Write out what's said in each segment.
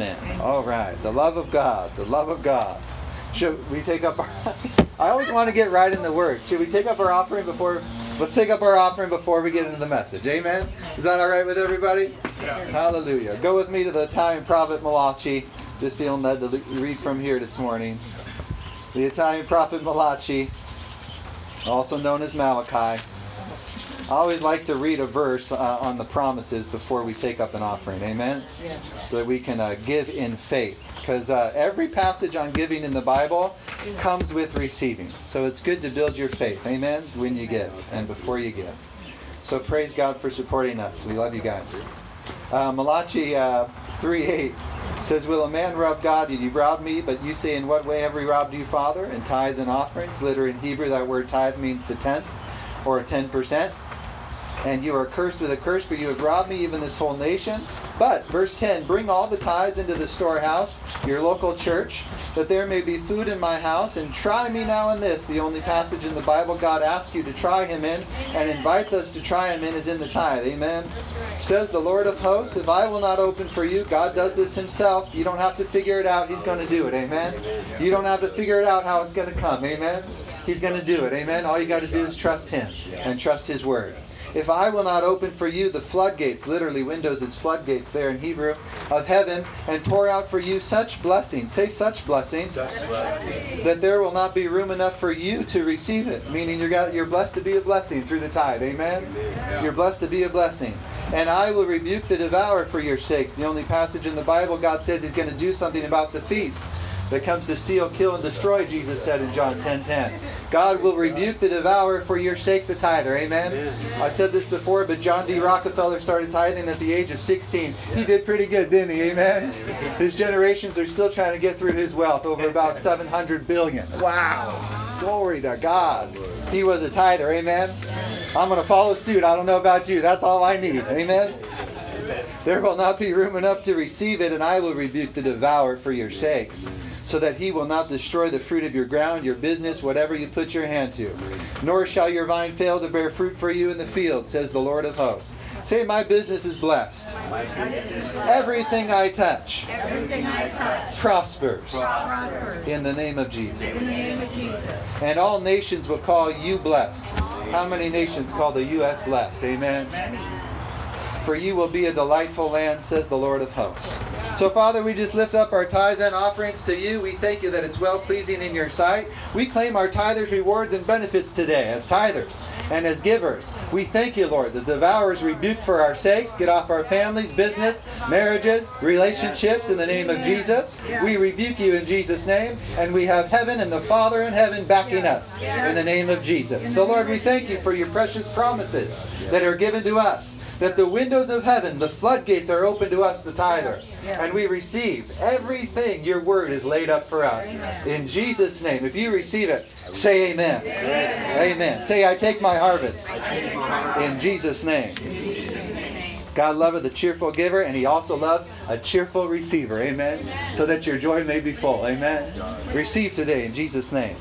Amen. All right. The love of God. The love of God. Should we take up our. I always want to get right in the word. Should we take up our offering before. Let's take up our offering before we get into the message. Amen. Is that all right with everybody? Yes. Hallelujah. Go with me to the Italian prophet Malachi. This feeling led to read from here this morning. The Italian prophet Malachi, also known as Malachi. I always like to read a verse uh, on the promises before we take up an offering. Amen? So that we can uh, give in faith. Because uh, every passage on giving in the Bible comes with receiving. So it's good to build your faith. Amen? When you give and before you give. So praise God for supporting us. We love you guys. Uh, Malachi uh, 3 8 says, Will a man rob God? Did you robbed me? But you say, In what way have we robbed you, Father? In tithes and offerings. Literally in Hebrew, that word tithe means the tenth or 10%. And you are cursed with a curse, for you have robbed me, even this whole nation. But, verse 10 Bring all the tithes into the storehouse, your local church, that there may be food in my house, and try me now in this. The only passage in the Bible God asks you to try him in and invites us to try him in is in the tithe. Amen. Says the Lord of hosts, If I will not open for you, God does this himself. You don't have to figure it out. He's going to do it. Amen. You don't have to figure it out how it's going to come. Amen. He's going to do it. Amen. All you got to do is trust him and trust his word. If I will not open for you the floodgates, literally windows is floodgates there in Hebrew, of heaven, and pour out for you such blessings, say such blessings, that there will not be room enough for you to receive it. Meaning you're, got, you're blessed to be a blessing through the tithe. Amen? You're blessed to be a blessing. And I will rebuke the devourer for your sakes. The only passage in the Bible God says he's going to do something about the thief that comes to steal, kill, and destroy, Jesus said in John 10 10. God will rebuke the devourer for your sake, the tither. Amen? Amen? I said this before, but John D. Rockefeller started tithing at the age of 16. He did pretty good, didn't he? Amen? His generations are still trying to get through his wealth, over about 700 billion. Wow. Glory to God. He was a tither. Amen? I'm going to follow suit. I don't know about you. That's all I need. Amen? There will not be room enough to receive it, and I will rebuke the devourer for your sakes so that he will not destroy the fruit of your ground, your business, whatever you put your hand to. Nor shall your vine fail to bear fruit for you in the field, says the Lord of hosts. Say, my business is blessed. Everything I touch, everything I touch, prospers. In the name of Jesus. And all nations will call you blessed. How many nations call the U.S. blessed? Amen. For you will be a delightful land, says the Lord of hosts. So, Father, we just lift up our tithes and offerings to you. We thank you that it's well pleasing in your sight. We claim our tithers' rewards and benefits today as tithers and as givers. We thank you, Lord. The devourers rebuke for our sakes. Get off our families, business, marriages, relationships in the name of Jesus. We rebuke you in Jesus' name. And we have heaven and the Father in heaven backing us in the name of Jesus. So, Lord, we thank you for your precious promises that are given to us that the windows of heaven, the floodgates are open to us, the tither. And we receive everything your word is laid up for us. Amen. In Jesus' name. If you receive it, say amen. Amen. amen. Say, I take my harvest. In Jesus' name. God loveth a cheerful giver, and He also loves a cheerful receiver. Amen. Amen. So that your joy may be full. Amen. Receive today in Jesus' name.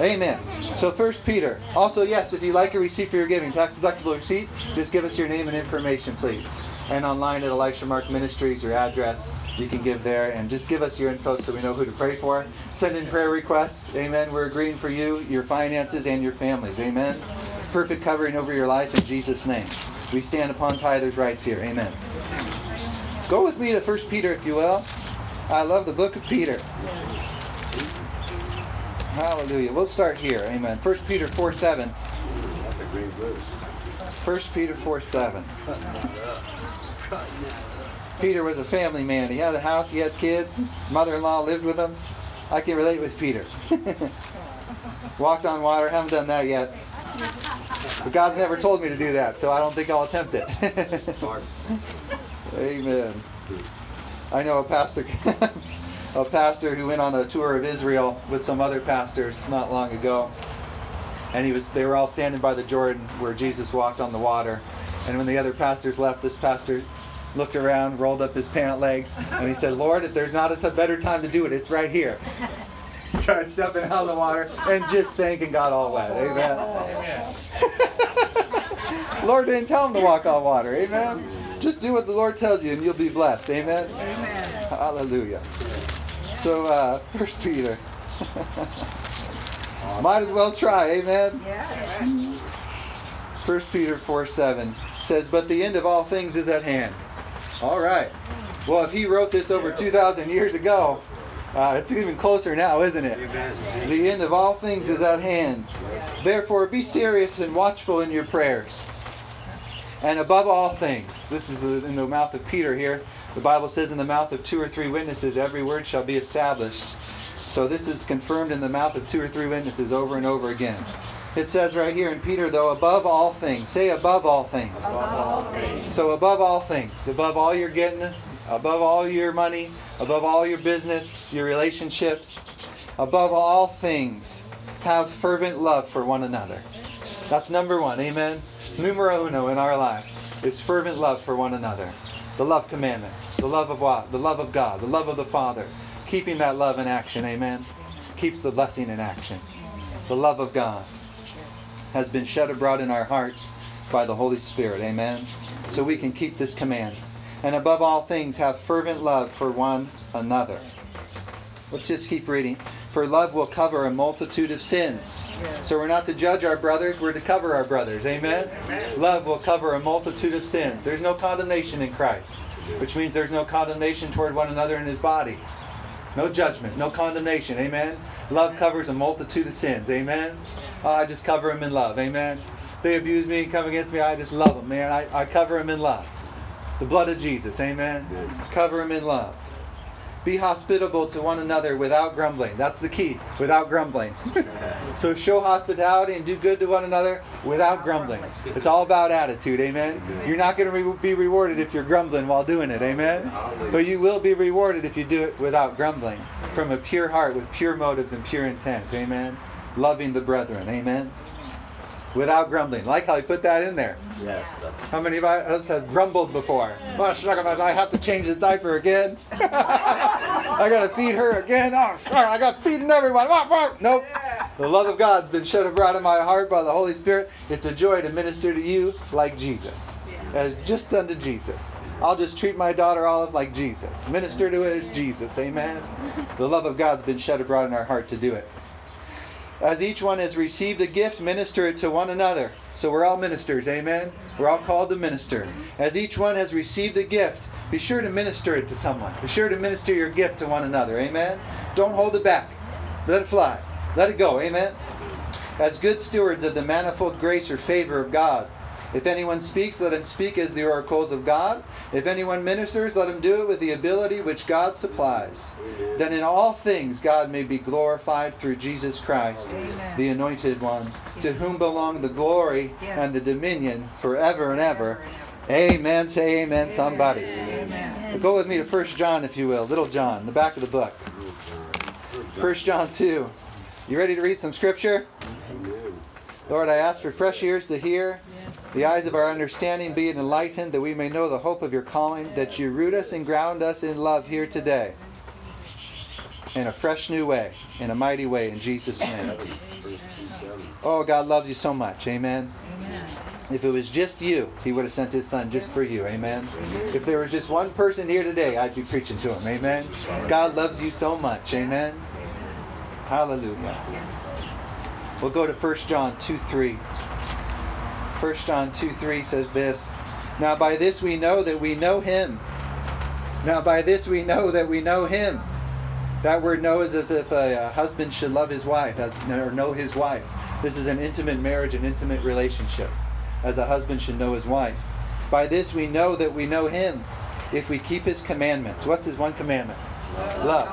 Amen. So First Peter. Also, yes, if you like a receipt for your giving, tax deductible receipt, just give us your name and information, please. And online at Elisha Mark Ministries, your address, you can give there, and just give us your info so we know who to pray for. Send in prayer requests. Amen. We're agreeing for you, your finances, and your families. Amen. Perfect covering over your life in Jesus' name. We stand upon tithers' rights here. Amen. Go with me to First Peter, if you will. I love the book of Peter. Hallelujah. We'll start here. Amen. 1 Peter 4 7. That's a great verse. 1 Peter 4 7. Peter was a family man. He had a house, he had kids. Mother in law lived with him. I can relate with Peter. Walked on water, haven't done that yet. But God's never told me to do that, so I don't think I'll attempt it. Amen. I know a pastor a pastor who went on a tour of Israel with some other pastors not long ago. And he was they were all standing by the Jordan where Jesus walked on the water. And when the other pastors left, this pastor looked around, rolled up his pant legs, and he said, Lord, if there's not a t- better time to do it, it's right here. Started stepping out of the water and just sank and got all wet. Amen. Lord didn't tell him to walk on water. Amen. Just do what the Lord tells you and you'll be blessed. Amen. Amen. Hallelujah. So, uh, First Peter. Might as well try, amen? First Peter 4 7 says, But the end of all things is at hand. All right. Well, if he wrote this over 2,000 years ago, uh, it's even closer now, isn't it? The end of all things is at hand. Therefore, be serious and watchful in your prayers. And above all things, this is in the mouth of Peter here. The Bible says, In the mouth of two or three witnesses, every word shall be established. So this is confirmed in the mouth of two or three witnesses over and over again. It says right here in Peter, though, above all things. Say above all things. Above all things. So above all things, above all you're getting, above all your money, above all your business, your relationships, above all things, have fervent love for one another. That's number one. Amen. Numero uno in our life is fervent love for one another. The love commandment. The love of what? The love of God. The love of the Father. Keeping that love in action. Amen. Keeps the blessing in action. The love of God has been shed abroad in our hearts by the Holy Spirit. Amen. So we can keep this command. And above all things, have fervent love for one another. Let's just keep reading. For love will cover a multitude of sins. So we're not to judge our brothers, we're to cover our brothers. Amen? Amen? Love will cover a multitude of sins. There's no condemnation in Christ, which means there's no condemnation toward one another in his body. No judgment, no condemnation. Amen? Love covers a multitude of sins. Amen? Oh, I just cover them in love. Amen? They abuse me, and come against me, I just love them, man. I, I cover them in love. The blood of Jesus. Amen? Cover them in love. Be hospitable to one another without grumbling. That's the key, without grumbling. so show hospitality and do good to one another without grumbling. It's all about attitude, amen? You're not going to re- be rewarded if you're grumbling while doing it, amen? But you will be rewarded if you do it without grumbling, from a pure heart, with pure motives and pure intent, amen? Loving the brethren, amen? Without grumbling. Like how he put that in there. Yes. How many of us have grumbled before? I have to change the diaper again. I gotta feed her again. Oh, I got feeding everyone. Nope. The love of God's been shed abroad in my heart by the Holy Spirit. It's a joy to minister to you like Jesus, as uh, just unto Jesus. I'll just treat my daughter Olive like Jesus. Minister to her as Jesus. Amen. The love of God's been shed abroad in our heart to do it. As each one has received a gift, minister it to one another. So we're all ministers, amen? We're all called to minister. As each one has received a gift, be sure to minister it to someone. Be sure to minister your gift to one another, amen? Don't hold it back. Let it fly. Let it go, amen? As good stewards of the manifold grace or favor of God, if anyone speaks, let him speak as the oracles of God. If anyone ministers, let him do it with the ability which God supplies. Amen. Then in all things God may be glorified through Jesus Christ, Amen. the Anointed One, to whom belong the glory yes. and the dominion forever and ever. Amen. Say amen, amen. somebody. Amen. Go with me to 1 John, if you will. Little John, the back of the book. 1 John 2. You ready to read some scripture? Lord, I ask for fresh ears to hear the eyes of our understanding be enlightened, that we may know the hope of your calling, that you root us and ground us in love here today. In a fresh new way, in a mighty way, in Jesus' name. Oh, God loves you so much. Amen. If it was just you, he would have sent his son just for you. Amen. If there was just one person here today, I'd be preaching to him. Amen. God loves you so much. Amen. Hallelujah. We'll go to 1 John 2 3. 1 John 2 3 says this Now by this we know that we know him. Now by this we know that we know him. That word know is as if a, husband should love his wife as, or know his wife. This is an intimate marriage, an intimate relationship, as a husband should know his wife. By this we know that we know him if we keep his commandments. What's his one commandment? Love.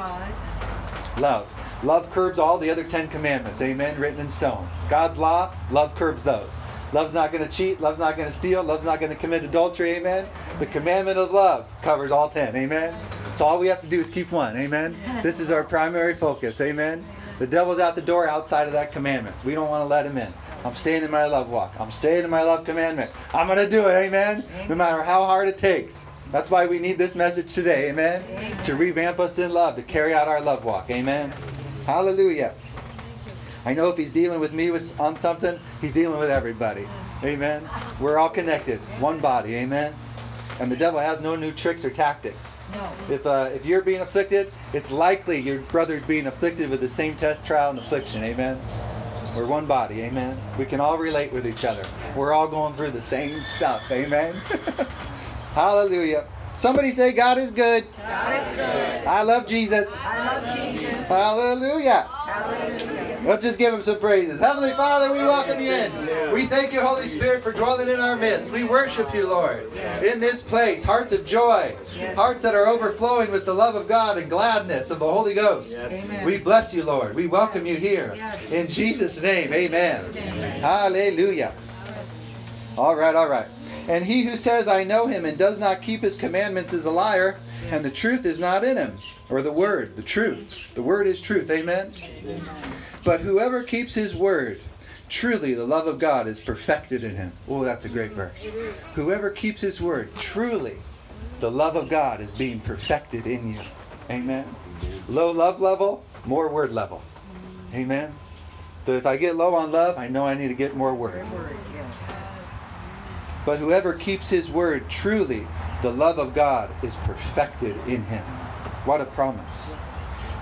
Love. Love curbs all the other Ten Commandments. Amen. Written in stone. God's law, love curbs those. Love's not going to cheat. Love's not going to steal. Love's not going to commit adultery. Amen. The commandment of love covers all ten. Amen. So all we have to do is keep one. Amen. This is our primary focus. Amen. The devil's out the door outside of that commandment. We don't want to let him in. I'm staying in my love walk. I'm staying in my love commandment. I'm going to do it. Amen. No matter how hard it takes. That's why we need this message today. Amen. To revamp us in love, to carry out our love walk. Amen. Hallelujah. I know if he's dealing with me with, on something, he's dealing with everybody. Amen. We're all connected, one body. Amen. And the devil has no new tricks or tactics. No. If, uh, if you're being afflicted, it's likely your brother's being afflicted with the same test, trial, and affliction. Amen. We're one body. Amen. We can all relate with each other. We're all going through the same stuff. Amen. Hallelujah. Somebody say, God is good. God is good. I love Jesus. I love Jesus. Hallelujah. Hallelujah. Let's just give him some praises. Heavenly Father, we welcome you in. We thank you, Holy Spirit, for dwelling in our midst. We worship you, Lord, in this place. Hearts of joy, hearts that are overflowing with the love of God and gladness of the Holy Ghost. Amen. We bless you, Lord. We welcome you here. In Jesus' name, amen. Hallelujah. All right, all right. And he who says, I know him, and does not keep his commandments is a liar, and the truth is not in him. Or the word, the truth. The word is truth. Amen. But whoever keeps his word, truly the love of God is perfected in him. Oh, that's a great verse. Whoever keeps his word, truly the love of God is being perfected in you. Amen. Low love level, more word level. Amen. So if I get low on love, I know I need to get more word. Word, yeah. But whoever keeps his word, truly the love of God is perfected in him. What a promise.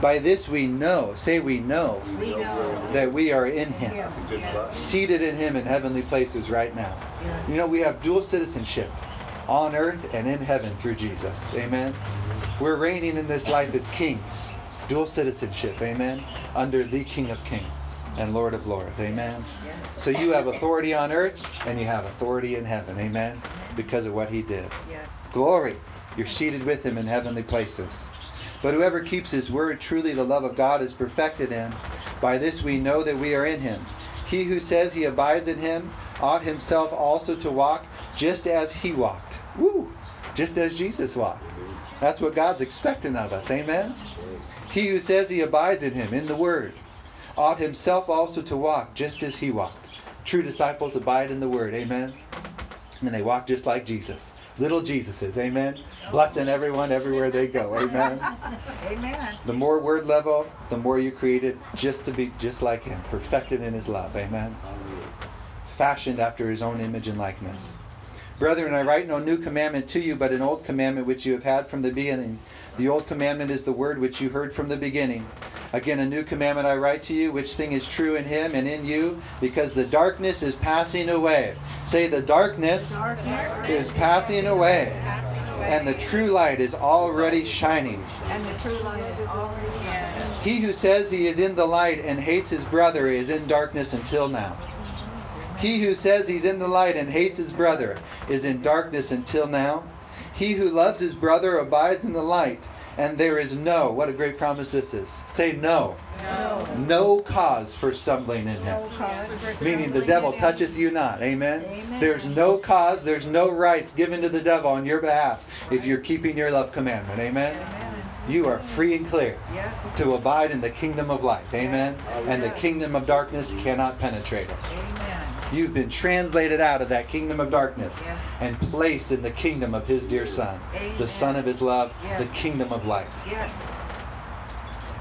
By this we know, say we know, We know. that we are in him, Yeah. Seated in him in heavenly places right now. Yeah. You know, we have dual citizenship on earth and in heaven through Jesus. Amen. We're reigning in this life as kings, dual citizenship. Amen. Under the King of Kings and Lord of Lords. Amen. So you have authority on earth and you have authority in heaven. Amen. Because of what he did. Yes. Glory. You're seated with him in heavenly places. But whoever keeps his word, truly the love of God is perfected in. By this we know that we are in him. He who says he abides in him ought himself also to walk just as he walked. Woo! Just as Jesus walked. That's what God's expecting of us. Amen? He who says he abides in him, in the word, ought himself also to walk just as he walked. True disciples abide in the word. Amen? And they walk just like Jesus. Little Jesuses. Amen? Blessing everyone everywhere they go. Amen? Amen. The more word level, the more you created just to be just like him, perfected in his love. Amen. Fashioned after his own image and likeness. Brethren, I write no new commandment to you, but an old commandment which you have had from the beginning. The old commandment is the word which you heard from the beginning. Again, a new commandment I write to you, which thing is true in him and in you, because the darkness is passing away. Say, the darkness Darkness. is passing away, and the true light is already shining. And the true light is already shining. He who says he is in the light and hates his brother is in darkness until now. He who says he's in the light and hates his brother is in darkness until now. He who loves his brother abides in the light, and there is no, what a great promise this is. Say no. No. No cause for stumbling in him. No Meaning the devil toucheth you not. Amen? Amen. There's no cause, there's no rights given to the devil on your behalf if you're keeping your love commandment. Amen? Amen. You are free and clear to abide in the kingdom of light. Amen. And the kingdom of darkness cannot penetrate it. Amen. You've been translated out of that kingdom of darkness Yes. and placed in the kingdom of his dear son, the son of his love, Yes. the kingdom of light. Yes.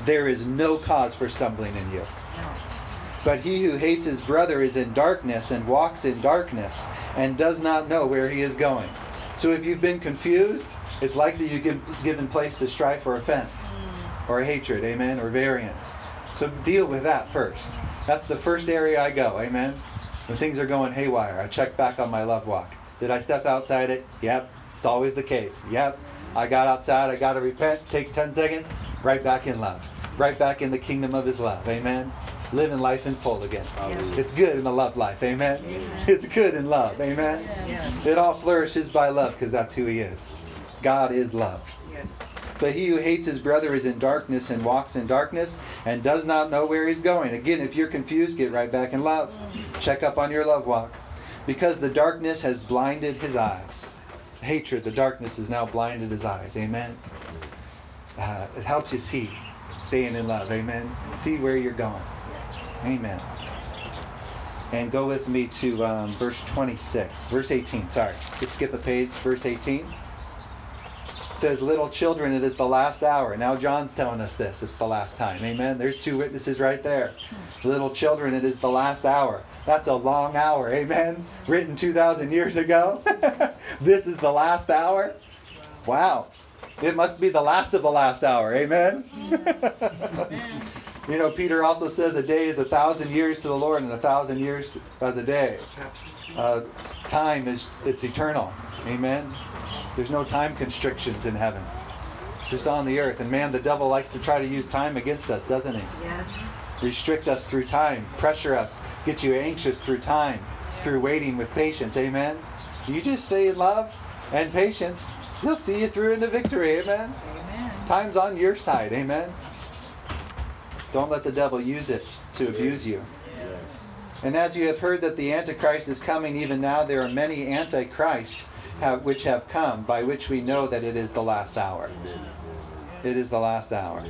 There is no cause for stumbling in you. No. But he who hates his brother is in darkness and walks in darkness and does not know where he is going. So if you've been confused, it's likely you've given- given place to strife or offense mm. or hatred, amen, or variance. So deal with that first. That's the first area I go, amen. When things are going haywire, I check back on my love walk. Did I step outside it? Yep. It's always the case. Yep. I got outside, I got to repent. Takes 10 seconds, right back in love. Right back in the kingdom of his love, amen. Living life in full again. Hallelujah. It's good in the love life, amen. It's good in love, amen. Yes. It all flourishes by love because that's who he is. God is love. Yes. But he who hates his brother is in darkness and walks in darkness and does not know where he's going. Again, if you're confused, get right back in love. Check up on your love walk. Because the darkness has blinded his eyes. Hatred, the darkness has now blinded his eyes. Amen. Uh, it helps you see, staying in love. Amen. See where you're going. Amen. And go with me to um, verse 26, verse 18. Sorry, just skip a page. Verse 18 says, Little children, it is the last hour. Now John's telling us this. It's the last time. Amen. There's two witnesses right there. Little children, it is the last hour. That's a long hour. Amen. Written 2,000 years ago. this is the last hour. Wow. It must be the last of the last hour. Amen? you know, Peter also says a day is a thousand years to the Lord and a thousand years as a day. Uh, time is it's eternal. Amen? There's no time constrictions in heaven. Just on the earth. And man, the devil likes to try to use time against us, doesn't he? Yes. restrict us through time, pressure us, get you anxious through time, through waiting with patience. Amen. You just stay in love and patience. He'll see you through into victory. Amen. Amen. Time's on your side. Amen. Don't let the devil use it to abuse you. And as you have heard that the Antichrist is coming, even now there are many Antichrists have, which have come, by which we know that it is the last hour. It is the last hour.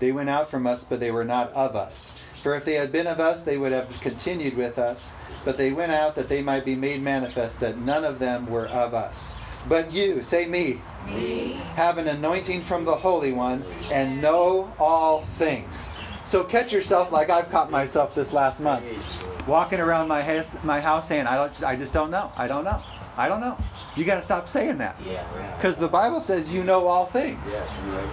They went out from us, but they were not of us. For if they had been of us, they would have continued with us. But they went out that they might be made manifest that none of them were of us. But you, say me, Me. have an anointing from the Holy One and know all things. So catch yourself like I've caught myself this last month, walking around my house, my house saying, I, don't, I just don't know. I don't know. I don't know. You got to stop saying that. Because the Bible says you know all things.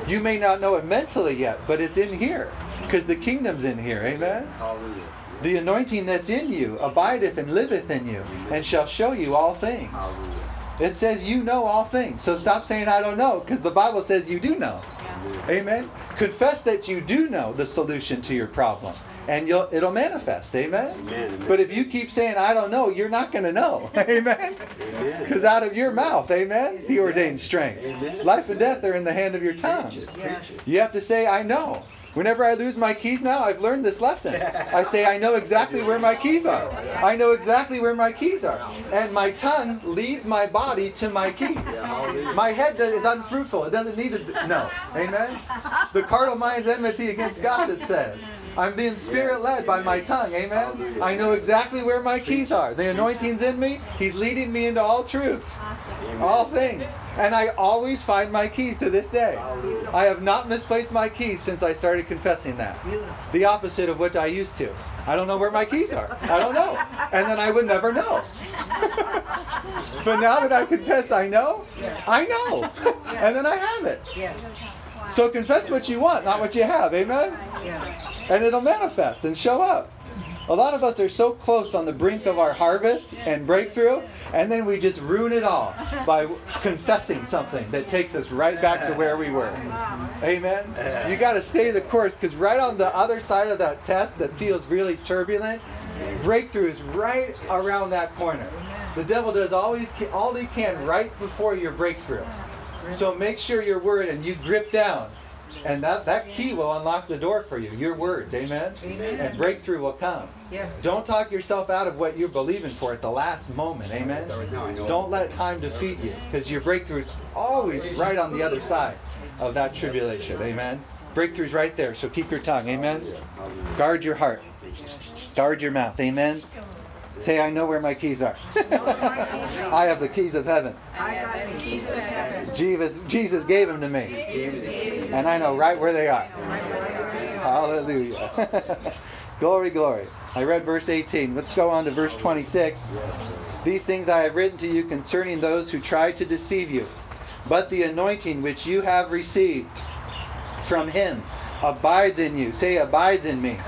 You may not know it mentally yet, but it's in here. Because the kingdom's in here. Amen? Hallelujah. The anointing that's in you abideth and liveth in you, and shall show you all things. It says you know all things. So stop saying I don't know, because the Bible says you do know. Amen. Confess that you do know the solution to your problem, and you'll it'll manifest. Amen. Amen. But if you keep saying I don't know, you're not going to know. Amen. Because out of your mouth, amen, he ordains strength. Amen. Life and death are in the hand of your tongue. Preach it, Yes. preach it. You have to say, I know. Whenever I lose my keys now, I've learned this lesson. I say, I know exactly where my keys are. I know exactly where my keys are. And my tongue leads my body to my keys. My head is unfruitful. It doesn't need to No, Amen? The carnal mind's enmity against God, it says. I'm being spirit led by my tongue. Amen? I know exactly where my keys are. The anointing's in me. He's leading me into all truth all things. And I always find my keys to this day. I have not misplaced my keys since I started confessing that. The opposite of what I used to. I don't know where my keys are. I don't know. And then I would never know. but now that I confess I know, I know. and then I have it. So confess what you want, not what you have. Amen? And it'll manifest and show up. A lot of us are so close on the brink of our harvest and breakthrough, and then we just ruin it all by confessing something that takes us right back to where we were. Amen. You got to stay the course because right on the other side of that test that feels really turbulent, breakthrough is right around that corner. The devil does always all he can right before your breakthrough. So make sure your word and you grip down. And that, that key will unlock the door for you. Your words, amen? Amen. And breakthrough will come. Yes. Don't talk yourself out of what you're believing for at the last moment, amen? Now I know. Don't let time defeat you because your breakthrough is always right on the other side of that tribulation, amen? Breakthrough's right there, so keep your tongue, amen? Guard your heart, guard your mouth, amen? Say, I know where my keys are. I have the keys of heaven. I got the keys of heaven. Jesus, Jesus gave them to me, and I know right where they are. Hallelujah. glory, glory. I read verse 18. Let's go on to verse 26. These things I have written to you concerning those who try to deceive you. But the anointing which you have received from him abides in you. Say, abides in me.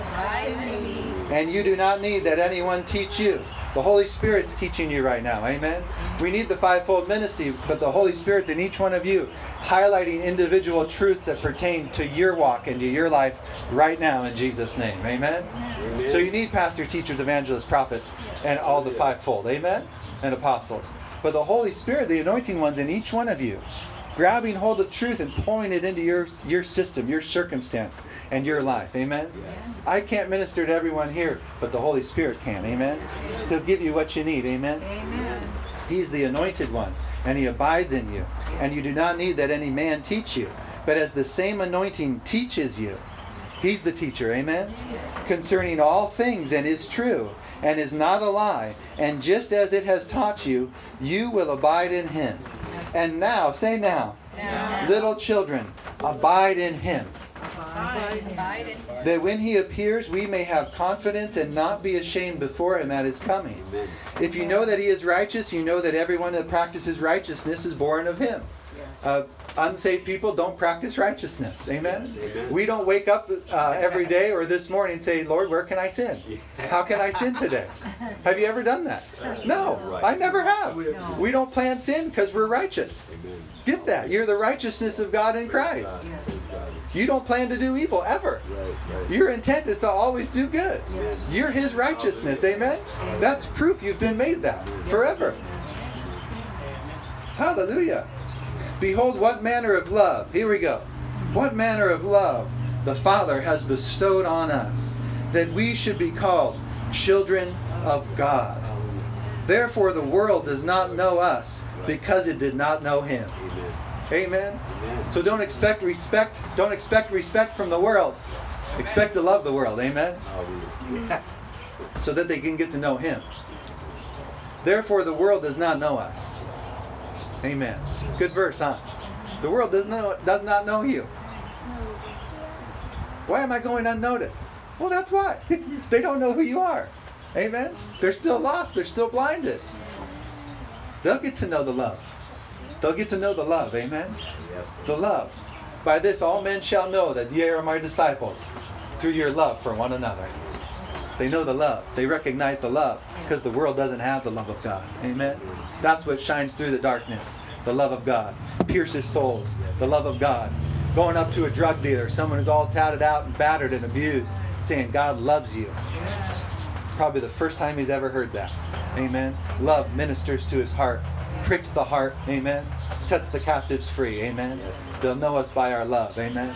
And you do not need that anyone teach you. The Holy Spirit's teaching you right now. Amen. We need the fivefold ministry, but the Holy Spirit's in each one of you, highlighting individual truths that pertain to your walk and to your life right now in Jesus' name. Amen. Amen. So you need pastors, teachers, evangelists, prophets, and all the fivefold. Amen. And apostles. But the Holy Spirit, the anointing ones in each one of you, grabbing hold of truth and pulling it into your, your system, your circumstance, and your life. Amen? I can't minister to everyone here, but the Holy Spirit can. Amen? He'll give you what you need. Amen? Amen. He's the anointed one, and he abides in you. And you do not need that any man teach you. But as the same anointing teaches you, he's the teacher, amen? Concerning all things, and is true, and is not a lie. And just as it has taught you, you will abide in him. And now, say now, little children, abide in him. That when he appears, we may have confidence and not be ashamed before him at his coming. Amen. If you know that he is righteous, you know that everyone that practices righteousness is born of him. Uh, unsaved people don't practice righteousness. Amen? Yes, amen. We don't wake up uh, every day or this morning and say, Lord, where can I sin? How can I sin today? Have you ever done that? No, I never have. We don't plan sin because we're righteous. Get that. You're the righteousness of God in Christ. God, praise God. You don't plan to do evil ever. Right, right. Your intent is to always do good. You're His righteousness. Amen? That's proof you've been made that forever. Hallelujah. Behold, what manner of love. Here we go. What manner of love the Father has bestowed on us, that we should be called children of God. Therefore, the world does not know us because it did not know Him. Amen. So don't expect respect. Don't expect respect from the world. Expect to love the world. Amen. So that they can get to know Him. Therefore, the world does not know us. Amen. Good verse, huh? The world does not does not know you. Why am I going unnoticed? Well, that's why. they don't know who you are. Amen. They're still lost. They're still blinded. They'll get to know the love. They'll get to know the love. Amen Yes. the love. By this all men shall know that ye are my disciples, through your love for one another. They know the love. They recognize the love because the world doesn't have the love of God. Amen. That's what shines through the darkness. The love of God pierces souls. The love of God. Going up to a drug dealer, someone who's all tatted out and battered and abused, saying, God loves you. Probably the first time he's ever heard that. Amen. Love ministers to his heart, pricks the heart. Amen. Sets the captives free. Amen. They'll know us by our love. Amen.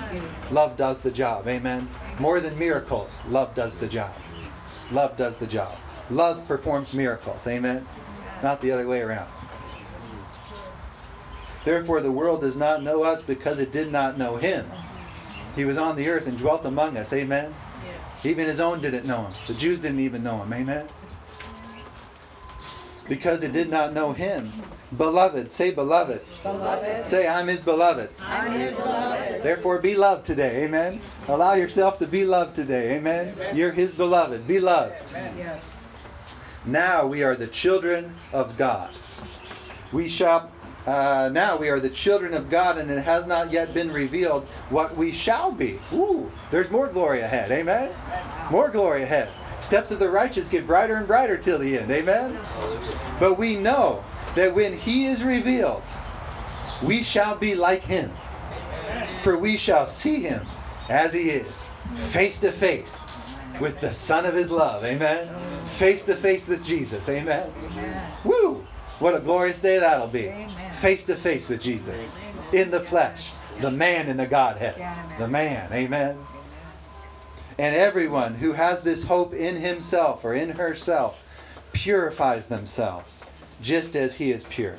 Love does the job. Amen. More than miracles, love does the job. Love does the job. Love performs miracles. Amen. Not the other way around. Therefore, the world does not know us because it did not know him. He was on the earth and dwelt among us. Amen. Even his own didn't know him. The Jews didn't even know him. Amen. Because it did not know him. Beloved, say beloved. Beloved, Say, I'm his beloved. I'm his beloved. Therefore, be loved today. Amen. Allow yourself to be loved today. Amen. You're his beloved. Be loved. Yes. Now we are the children of God. We shall. Uh, now we are the children of God, and it has not yet been revealed what we shall be. Ooh, there's more glory ahead. Amen. More glory ahead. Steps of the righteous get brighter and brighter till the end. Amen. But we know that when He is revealed, we shall be like Him. For we shall see Him as He is, face to face with the Son of His love. Amen. Face to face with Jesus. Amen. Woo! What a glorious day that'll be. Face to face with Jesus. In the flesh. The man in the Godhead. The man. Amen. And everyone who has this hope in himself or in herself purifies themselves just as he is pure.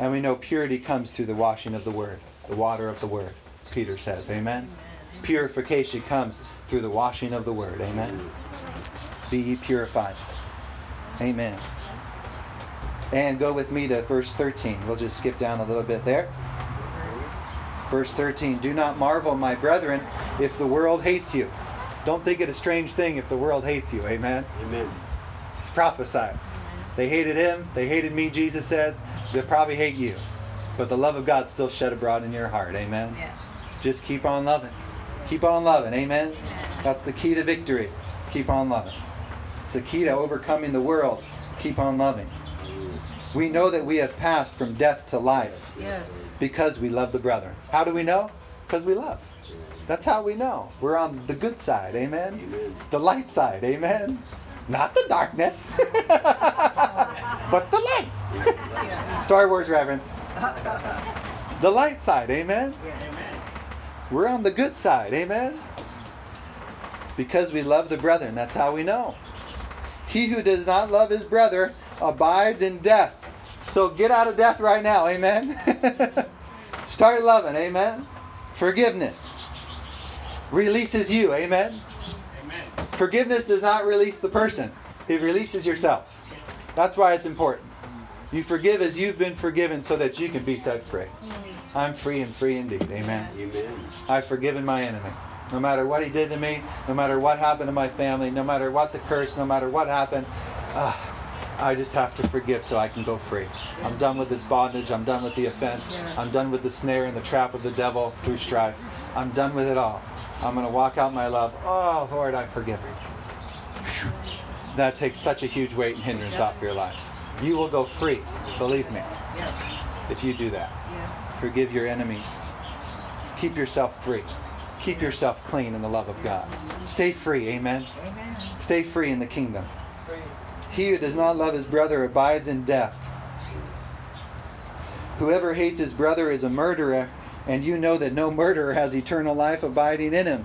And we know purity comes through the washing of the word, the water of the word, Peter says. Amen. Purification comes through the washing of the word. Amen. Be ye purified. Amen. And go with me to verse 13. We'll just skip down a little bit there. Verse 13 Do not marvel, my brethren, if the world hates you. Don't think it a strange thing if the world hates you. Amen. Amen. It's prophesied. They hated him. They hated me, Jesus says. They'll probably hate you. But the love of God still shed abroad in your heart. Amen. Yes. Just keep on loving. Keep on loving. Amen. That's the key to victory. Keep on loving. It's the key to overcoming the world. Keep on loving. We know that we have passed from death to life Yes. because we love the brethren. How do we know? Because we love. That's how we know. We're on the good side. Amen. Amen. The light side. Amen. Not the darkness, but the light. Star Wars reference. The light side. Amen. We're on the good side. Amen. Because we love the brethren. That's how we know. He who does not love his brother abides in death. So get out of death right now. Amen. Start loving. Amen. Forgiveness releases you. Amen. Forgiveness does not release the person, it releases yourself. That's why it's important. You forgive as you've been forgiven so that you can be set free. I'm free and free indeed. Amen. Amen. I've forgiven my enemy. No matter what he did to me, no matter what happened to my family, no matter what the curse, no matter what happened, ah, I just have to forgive so I can go free. I'm done with this bondage. I'm done with the offense. I'm done with the snare and the trap of the devil through strife. I'm done with it all. I'm going to walk out my love. Oh, Lord, I forgive you. That takes such a huge weight and hindrance off your life. You will go free, believe me, if you do that. Forgive your enemies. Keep yourself free. Keep yourself clean in the love of God. Stay free, amen. Stay free in the kingdom. He who does not love his brother abides in death. Whoever hates his brother is a murderer, and you know that no murderer has eternal life abiding in him.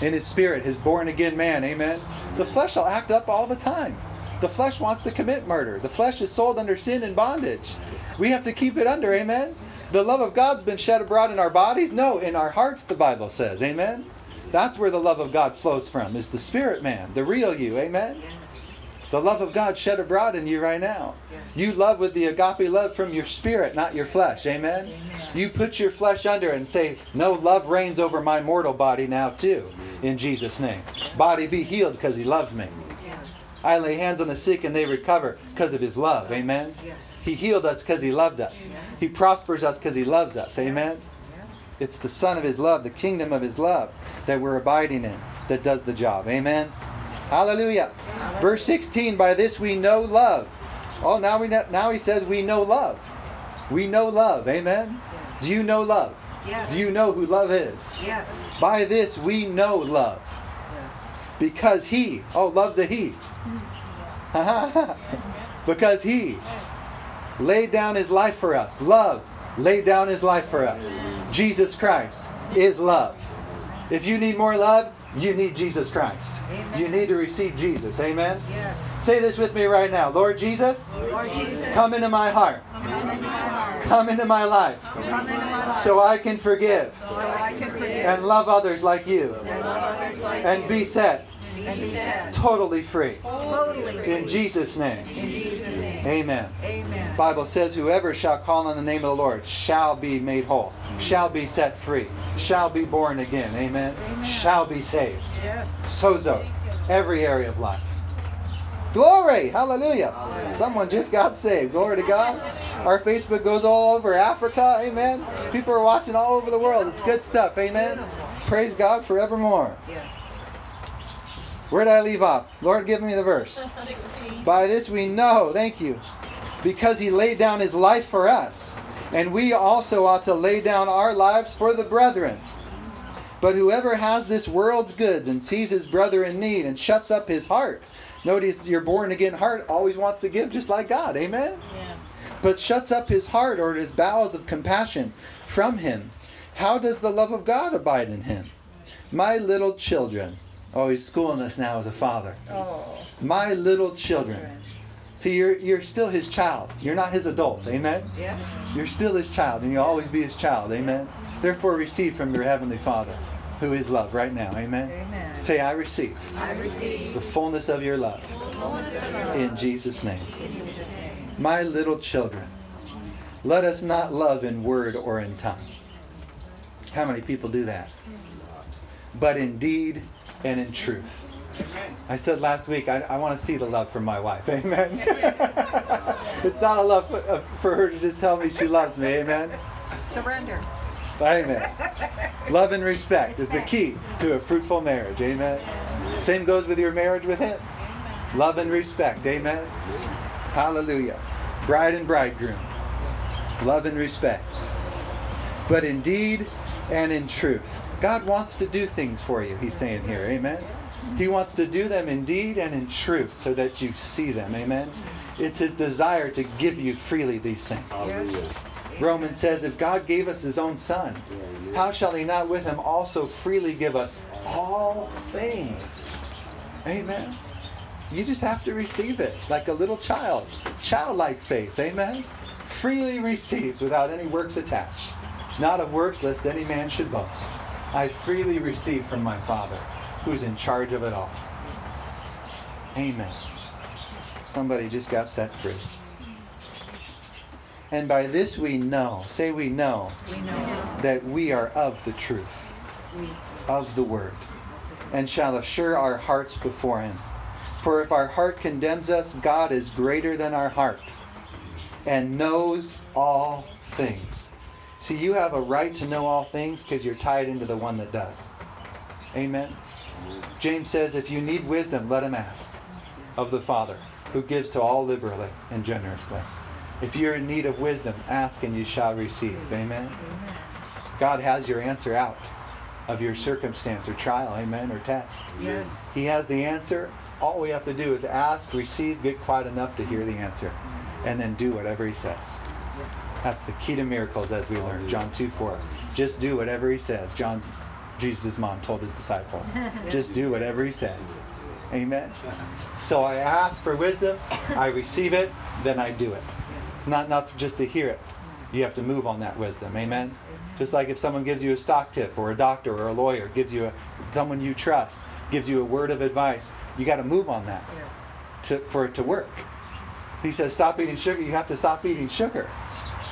In his spirit, his born again man, amen. The flesh will act up all the time. The flesh wants to commit murder. The flesh is sold under sin and bondage. We have to keep it under, amen. The love of God's been shed abroad in our bodies? No, in our hearts, the Bible says, amen. That's where the love of God flows from, is the spirit man, the real you, amen. The love of God shed abroad in you right now. You love with the agape love from your spirit, not your flesh. Amen? Amen? You put your flesh under and say, No, love reigns over my mortal body now, too, in Jesus' name. Body be healed because he loved me. I lay hands on the sick and they recover because of his love. Amen? He healed us because he loved us. He prospers us because he loves us. Amen? It's the Son of his love, the kingdom of his love that we're abiding in that does the job. Amen? Hallelujah. Verse 16, by this we know love. Oh, now we know, now he says we know love. We know love. Amen. Do you know love? Do you know who love is? Yes. By this we know love. Because he, oh, love's a he. because he laid down his life for us. Love laid down his life for us. Jesus Christ is love. If you need more love, you need Jesus Christ. Amen. You need to receive Jesus. Amen. Yes. Say this with me right now. Lord Jesus, Lord Jesus, come into my heart. come into my heart. Come into my life Come into my life. so I can forgive so I can forgive and love others like you and others like and you. and be set totally free. totally free. In Jesus' name. In Jesus' name. Amen. Amen. Bible says whoever shall call on the name of the Lord shall be made whole, shall be set free, shall be born again. Amen. Amen. Shall be saved. Yes. Sozo. Every area of life. Glory! Hallelujah! Someone just got saved. Glory to God. Our Facebook goes all over Africa. Amen. People are watching all over the world. It's good stuff. Amen. Praise God forevermore. Yes. Where did I leave off? Lord, give me the verse. By this we know, thank you, because he laid down his life for us, and we also ought to lay down our lives for the brethren. But whoever has this world's goods and sees his brother in need and shuts up his heart, notice your born again heart always wants to give just like God, amen? But shuts up his heart or his bowels of compassion from him, how does the love of God abide in him? My little children, oh, he's schooling us now as a father. Oh. My little children. See, you're, you're still his child. You're not his adult. Amen? Yes. You're still his child, and you'll always be his child. Amen? Therefore, receive from your heavenly Father, who is love right now. Amen? Amen. Say, I receive I receive the fullness of your love in Jesus' name. in Jesus' name. My little children, let us not love in word or in tongue. How many people do that? But in deed and in truth. I said last week, I, I want to see the love from my wife. Amen. it's not a love for, uh, for her to just tell me she loves me. Amen. Surrender. Amen. Love and respect is the key to a fruitful marriage. Amen. Same goes with your marriage with Him. Love and respect. Amen. Hallelujah. Bride and bridegroom. Love and respect. But in deed and in truth. God wants to do things for you, He's saying here. Amen. He wants to do them in deed and in truth so that you see them. Amen. It's His desire to give you freely these things. Yes. Romans says, if God gave us his own son, how shall he not with him also freely give us all things? Amen. You just have to receive it like a little child. Childlike faith. Amen. Freely receives without any works attached. Not of works, lest any man should boast. I freely receive from my Father, who's in charge of it all. Amen. Somebody just got set free. And by this we know, say we know, We know. that we are of the truth, of the word, and shall assure our hearts before him. For if our heart condemns us, God is greater than our heart and knows all things. See, you have a right to know all things because you're tied into the one that does. Amen. James says, if you need wisdom, let him ask of the Father, who gives to all liberally and generously. If you're in need of wisdom, ask and you shall receive. Amen. God has your answer out of your circumstance or trial, amen, or test. Yes. He has the answer. All we have to do is ask, receive, get quiet enough to hear the answer, and then do whatever He says. That's the key to miracles, as we learned. John 2 4. Just do whatever He says. John's Jesus' mom told his disciples. Just do whatever He says. Amen. So I ask for wisdom, I receive it, then I do it. It's not enough just to hear it. You have to move on that wisdom. Amen. Just like if someone gives you a stock tip, or a doctor, or a lawyer gives you a someone you trust gives you a word of advice, you got to move on that to, for it to work. He says, stop eating sugar. You have to stop eating sugar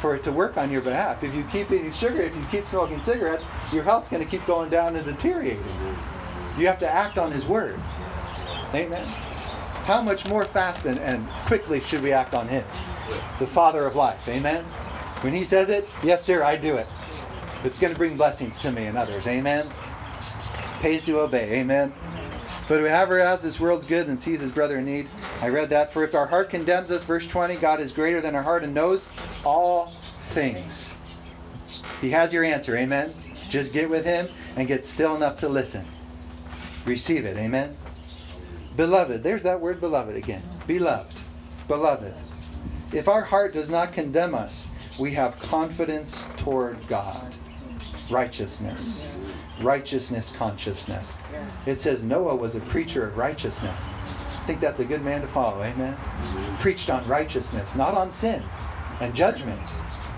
for it to work on your behalf. If you keep eating sugar, if you keep smoking cigarettes, your health's going to keep going down and deteriorating. You have to act on His word. Amen. How much more fast and, and quickly should we act on His? The Father of life. Amen. When He says it, yes, sir, I do it. It's going to bring blessings to me and others. Amen. Pays to obey. Amen. But whoever has this world's good and sees his brother in need, I read that. For if our heart condemns us, verse 20, God is greater than our heart and knows all things. He has your answer. Amen. Just get with him and get still enough to listen. Receive it. Amen. Beloved, there's that word beloved again. Beloved. Beloved. If our heart does not condemn us, we have confidence toward God. Righteousness. Righteousness consciousness. It says Noah was a preacher of righteousness. I think that's a good man to follow. Amen. Preached on righteousness, not on sin and judgment,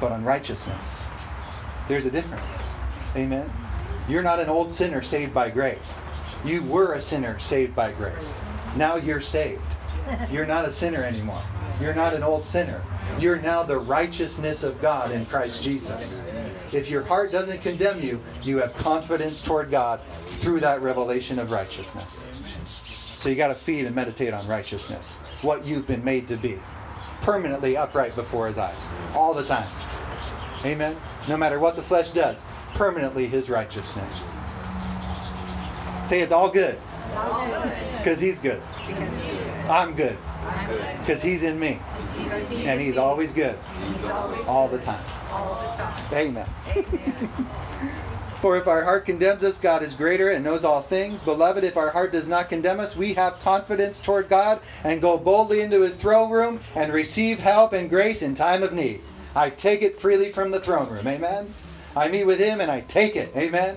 but on righteousness. There's a difference. Amen. You're not an old sinner saved by grace. You were a sinner saved by grace. Now you're saved. You're not a sinner anymore. You're not an old sinner. You're now the righteousness of God in Christ Jesus. If your heart doesn't condemn you, you have confidence toward God through that revelation of righteousness. So you got to feed and meditate on righteousness, what you've been made to be, permanently upright before His eyes, all the time. Amen. No matter what the flesh does, permanently His righteousness. Say it's all good because He's good. I'm good because He's in me, and He's always good all the time. Amen. For if our heart condemns us, God is greater and knows all things. Beloved, if our heart does not condemn us, we have confidence toward God and go boldly into his throne room and receive help and grace in time of need. I take it freely from the throne room. Amen. I meet with him and I take it. Amen.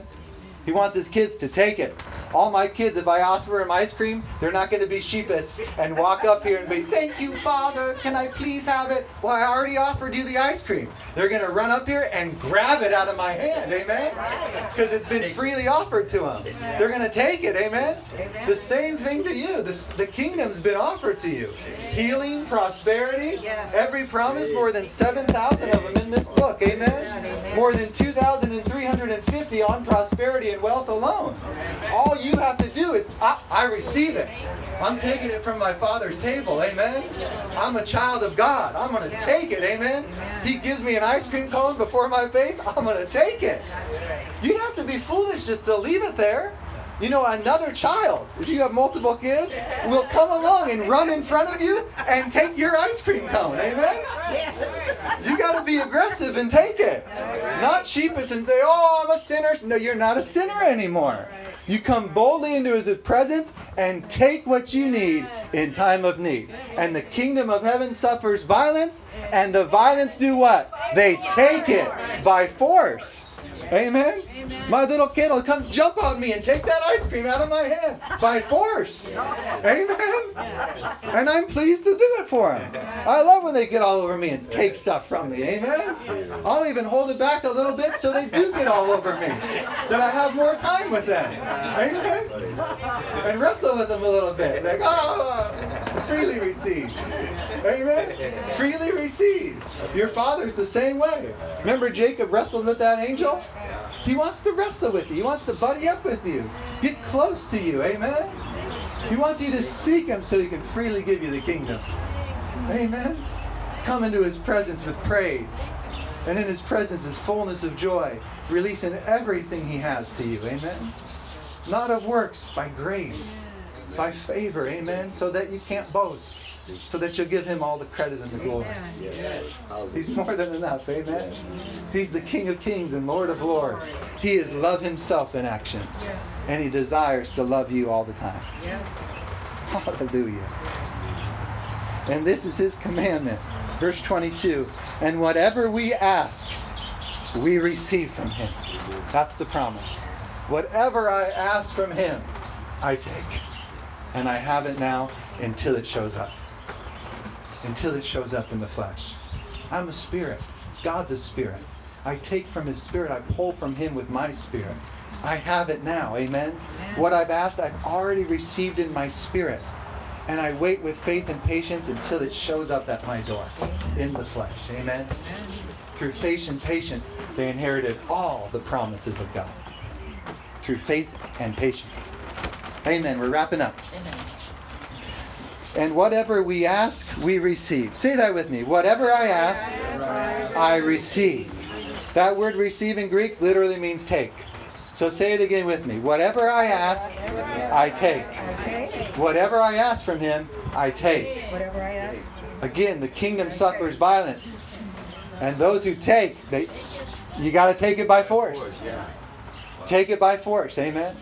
He wants his kids to take it. All my kids, if I offer them ice cream, they're not going to be sheepish and walk up here and be, Thank you, Father. Can I please have it? Well, I already offered you the ice cream. They're going to run up here and grab it out of my hand. Amen? Because it's been freely offered to them. They're going to take it. Amen? The same thing to you. This, the kingdom's been offered to you healing, prosperity, every promise, more than 7,000 of them in this book. Amen? More than 2,350 on prosperity and wealth alone. All you have to do is, I, I receive it. I'm taking it from my Father's table. Amen. I'm a child of God. I'm going to take it. Amen. He gives me an ice cream cone before my face. I'm going to take it. You have to be foolish just to leave it there. You know, another child, if you have multiple kids, will come along and run in front of you and take your ice cream cone. Amen? You got to be aggressive and take it. Not sheepish and say, oh, I'm a sinner. No, you're not a sinner anymore. You come boldly into his presence and take what you need in time of need. And the kingdom of heaven suffers violence, and the violence do what? They take it by force. Amen? My little kid will come jump on me and take that ice cream out of my hand by force. Amen? And I'm pleased to do it for him. I love when they get all over me and take stuff from me. Amen? I'll even hold it back a little bit so they do get all over me. That I have more time with them. Amen? And wrestle with them a little bit. Like, oh, freely receive. Amen? Freely receive. Your father's the same way. Remember Jacob wrestled with that angel? He wants to wrestle with you. He wants to buddy up with you. Get close to you. Amen? He wants you to seek Him so He can freely give you the kingdom. Amen. Come into His presence with praise. And in His presence is fullness of joy, releasing everything He has to you. Amen. Not of works, by grace, by favor. Amen. So that you can't boast so that you'll give him all the credit and the glory. He's more than enough. Amen. He's the King of Kings and Lord of Lords. He is love himself in action. And he desires to love you all the time. Hallelujah. And this is his commandment. Verse 22 And whatever we ask, we receive from him. That's the promise. Whatever I ask from him, I take. And I have it now until it shows up until it shows up in the flesh. I'm a spirit. God's a spirit. I take from his spirit, I pull from him with my spirit. I have it now. Amen. What I've asked, I've already received in my spirit. And I wait with faith and patience until it shows up at my door in the flesh. Amen. Through faith and patience, they inherited all the promises of God. Through faith and patience. Amen. We're wrapping up. Amen. And whatever we ask, we receive. Say that with me. Whatever I ask, I receive. That word receive in Greek literally means take. So say it again with me. Whatever I ask, I take. Whatever I ask from him, I take. Again, the kingdom suffers violence. And those who take, they you got to take it by force. Take it by force. Amen.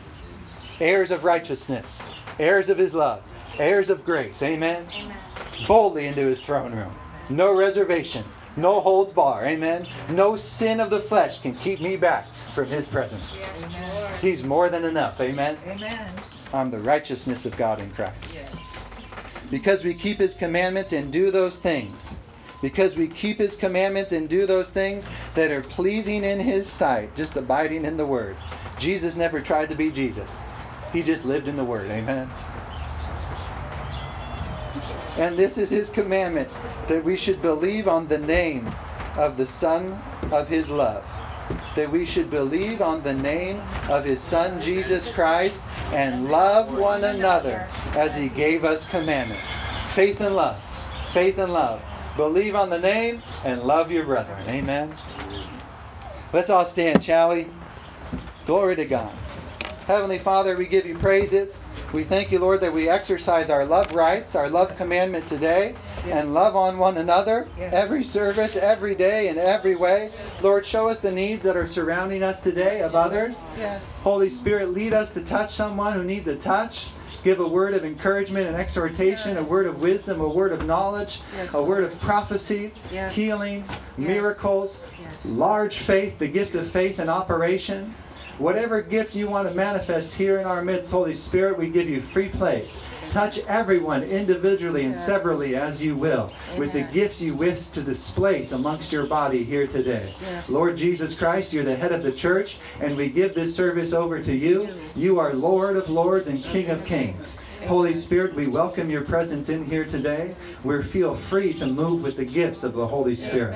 Heirs of righteousness, heirs of his love heirs of grace. Amen? Amen. Boldly into his throne room. No reservation. No holds bar. Amen. No sin of the flesh can keep me back from his presence. Yes. He's more than enough. Amen. Amen. I'm the righteousness of God in Christ. Yes. Because we keep his commandments and do those things. Because we keep his commandments and do those things that are pleasing in his sight, just abiding in the word. Jesus never tried to be Jesus. He just lived in the word. Amen. And this is his commandment that we should believe on the name of the Son of his love. That we should believe on the name of his Son Jesus Christ and love one another as he gave us commandment. Faith and love. Faith and love. Believe on the name and love your brethren. Amen. Let's all stand, shall we? Glory to God. Heavenly Father, we give you praises. We thank you, Lord, that we exercise our love rights, our love commandment today, yes. and love on one another yes. every service, every day, in every way. Lord, show us the needs that are surrounding us today of others. Yes. Holy Spirit, lead us to touch someone who needs a touch. Give a word of encouragement and exhortation, yes. a word of wisdom, a word of knowledge, a word of prophecy, healings, miracles, large faith, the gift of faith in operation. Whatever gift you want to manifest here in our midst, Holy Spirit, we give you free place. Touch everyone individually and severally as you will Amen. with the gifts you wish to displace amongst your body here today. Yes. Lord Jesus Christ, you're the head of the church, and we give this service over to you. You are Lord of lords and King of kings. Holy Spirit, we welcome your presence in here today. We feel free to move with the gifts of the Holy Spirit.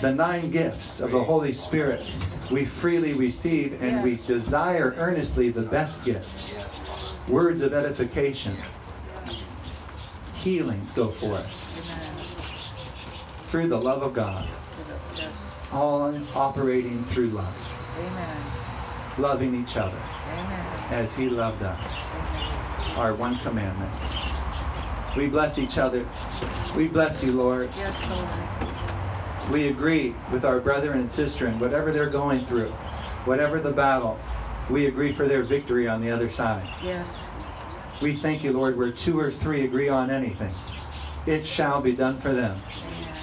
The nine gifts of the Holy Spirit we freely receive and we desire earnestly the best gifts. Words of edification. Healings go forth. Through the love of God. All operating through love. Loving each other as He loved us our one commandment. We bless each other. We bless you, Lord. Yes, Lord. We agree with our brother and sister in whatever they're going through, whatever the battle, we agree for their victory on the other side. Yes. We thank you, Lord, where two or three agree on anything, it shall be done for them. Amen.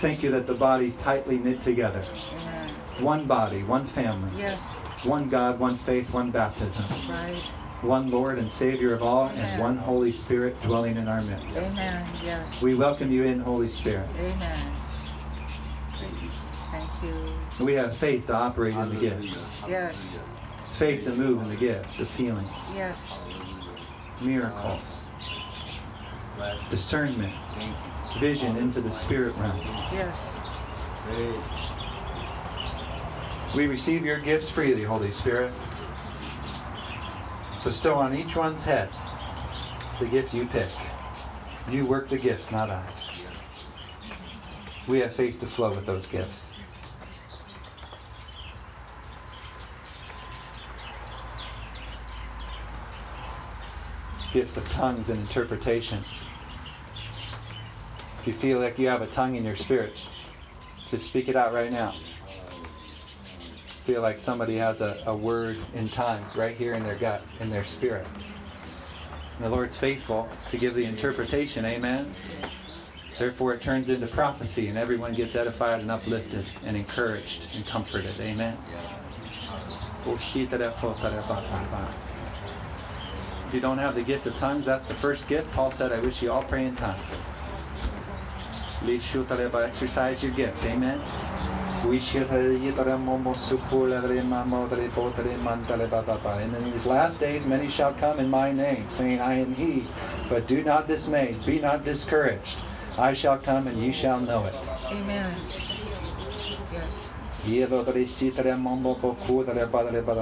Thank you that the body's tightly knit together. Amen. One body, one family. Yes. One God, one faith, one baptism. Right one Lord and Savior of all, Amen. and one Holy Spirit dwelling in our midst. Amen. Yes. We welcome you in, Holy Spirit. Amen. Thank you. We have faith to operate in the gifts. Yes. Faith to move in the gifts of healings. Yes. Miracles. Discernment. Vision into the spirit realm. Yes. We receive your gifts freely, Holy Spirit bestow on each one's head the gift you pick. You work the gifts, not us. We have faith to flow with those gifts. Gifts of tongues and interpretation. If you feel like you have a tongue in your spirit, just speak it out right now. Feel like somebody has a, a word in tongues right here in their gut, in their spirit. And the Lord's faithful to give the interpretation, amen? Therefore, it turns into prophecy, and everyone gets edified and uplifted and encouraged and comforted, amen? If you don't have the gift of tongues, that's the first gift. Paul said, I wish you all pray in tongues. Exercise your gift, amen? And in these last days, many shall come in my name, saying, I am he. But do not dismay, be not discouraged. I shall come, and ye shall know it. Amen. Yes.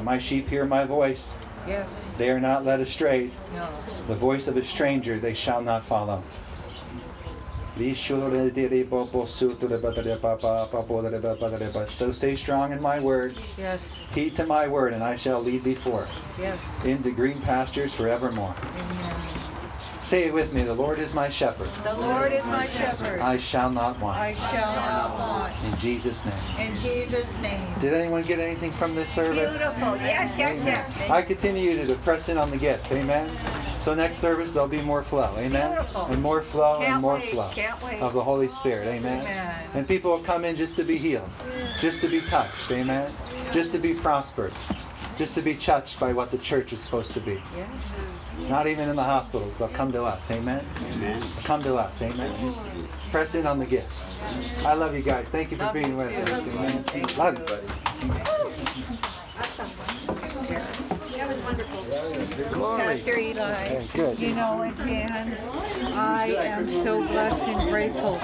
My sheep hear my voice. Yes. They are not led astray. No. The voice of a stranger they shall not follow. So stay strong in my word. Yes. Heed to my word, and I shall lead thee forth Yes. into green pastures forevermore. Amen. Say it with me the Lord is my shepherd. The Lord is my shepherd. I shall not want. I shall not want. In Jesus' name. In Jesus' name. Did anyone get anything from this service? Beautiful. Yes, yes, yes. I continue to press in on the gifts. Amen. So next service there'll be more flow. Amen. Beautiful. And more flow and Can't more wait, flow can't wait. of the Holy Spirit. Amen. Amen. And people will come in just to be healed, just to be touched. Amen. Just to be prospered, just to be touched by what the church is supposed to be. Yes. Not even in the hospitals. They'll come to us. Amen. Amen. Come to us. Amen. Just press in on the gifts. I love you guys. Thank you for Love being you with too. us. Amen. Thank you. Love you, buddy. That was wonderful. Glory. Pastor Eli. Okay. You know, again, I am so blessed and grateful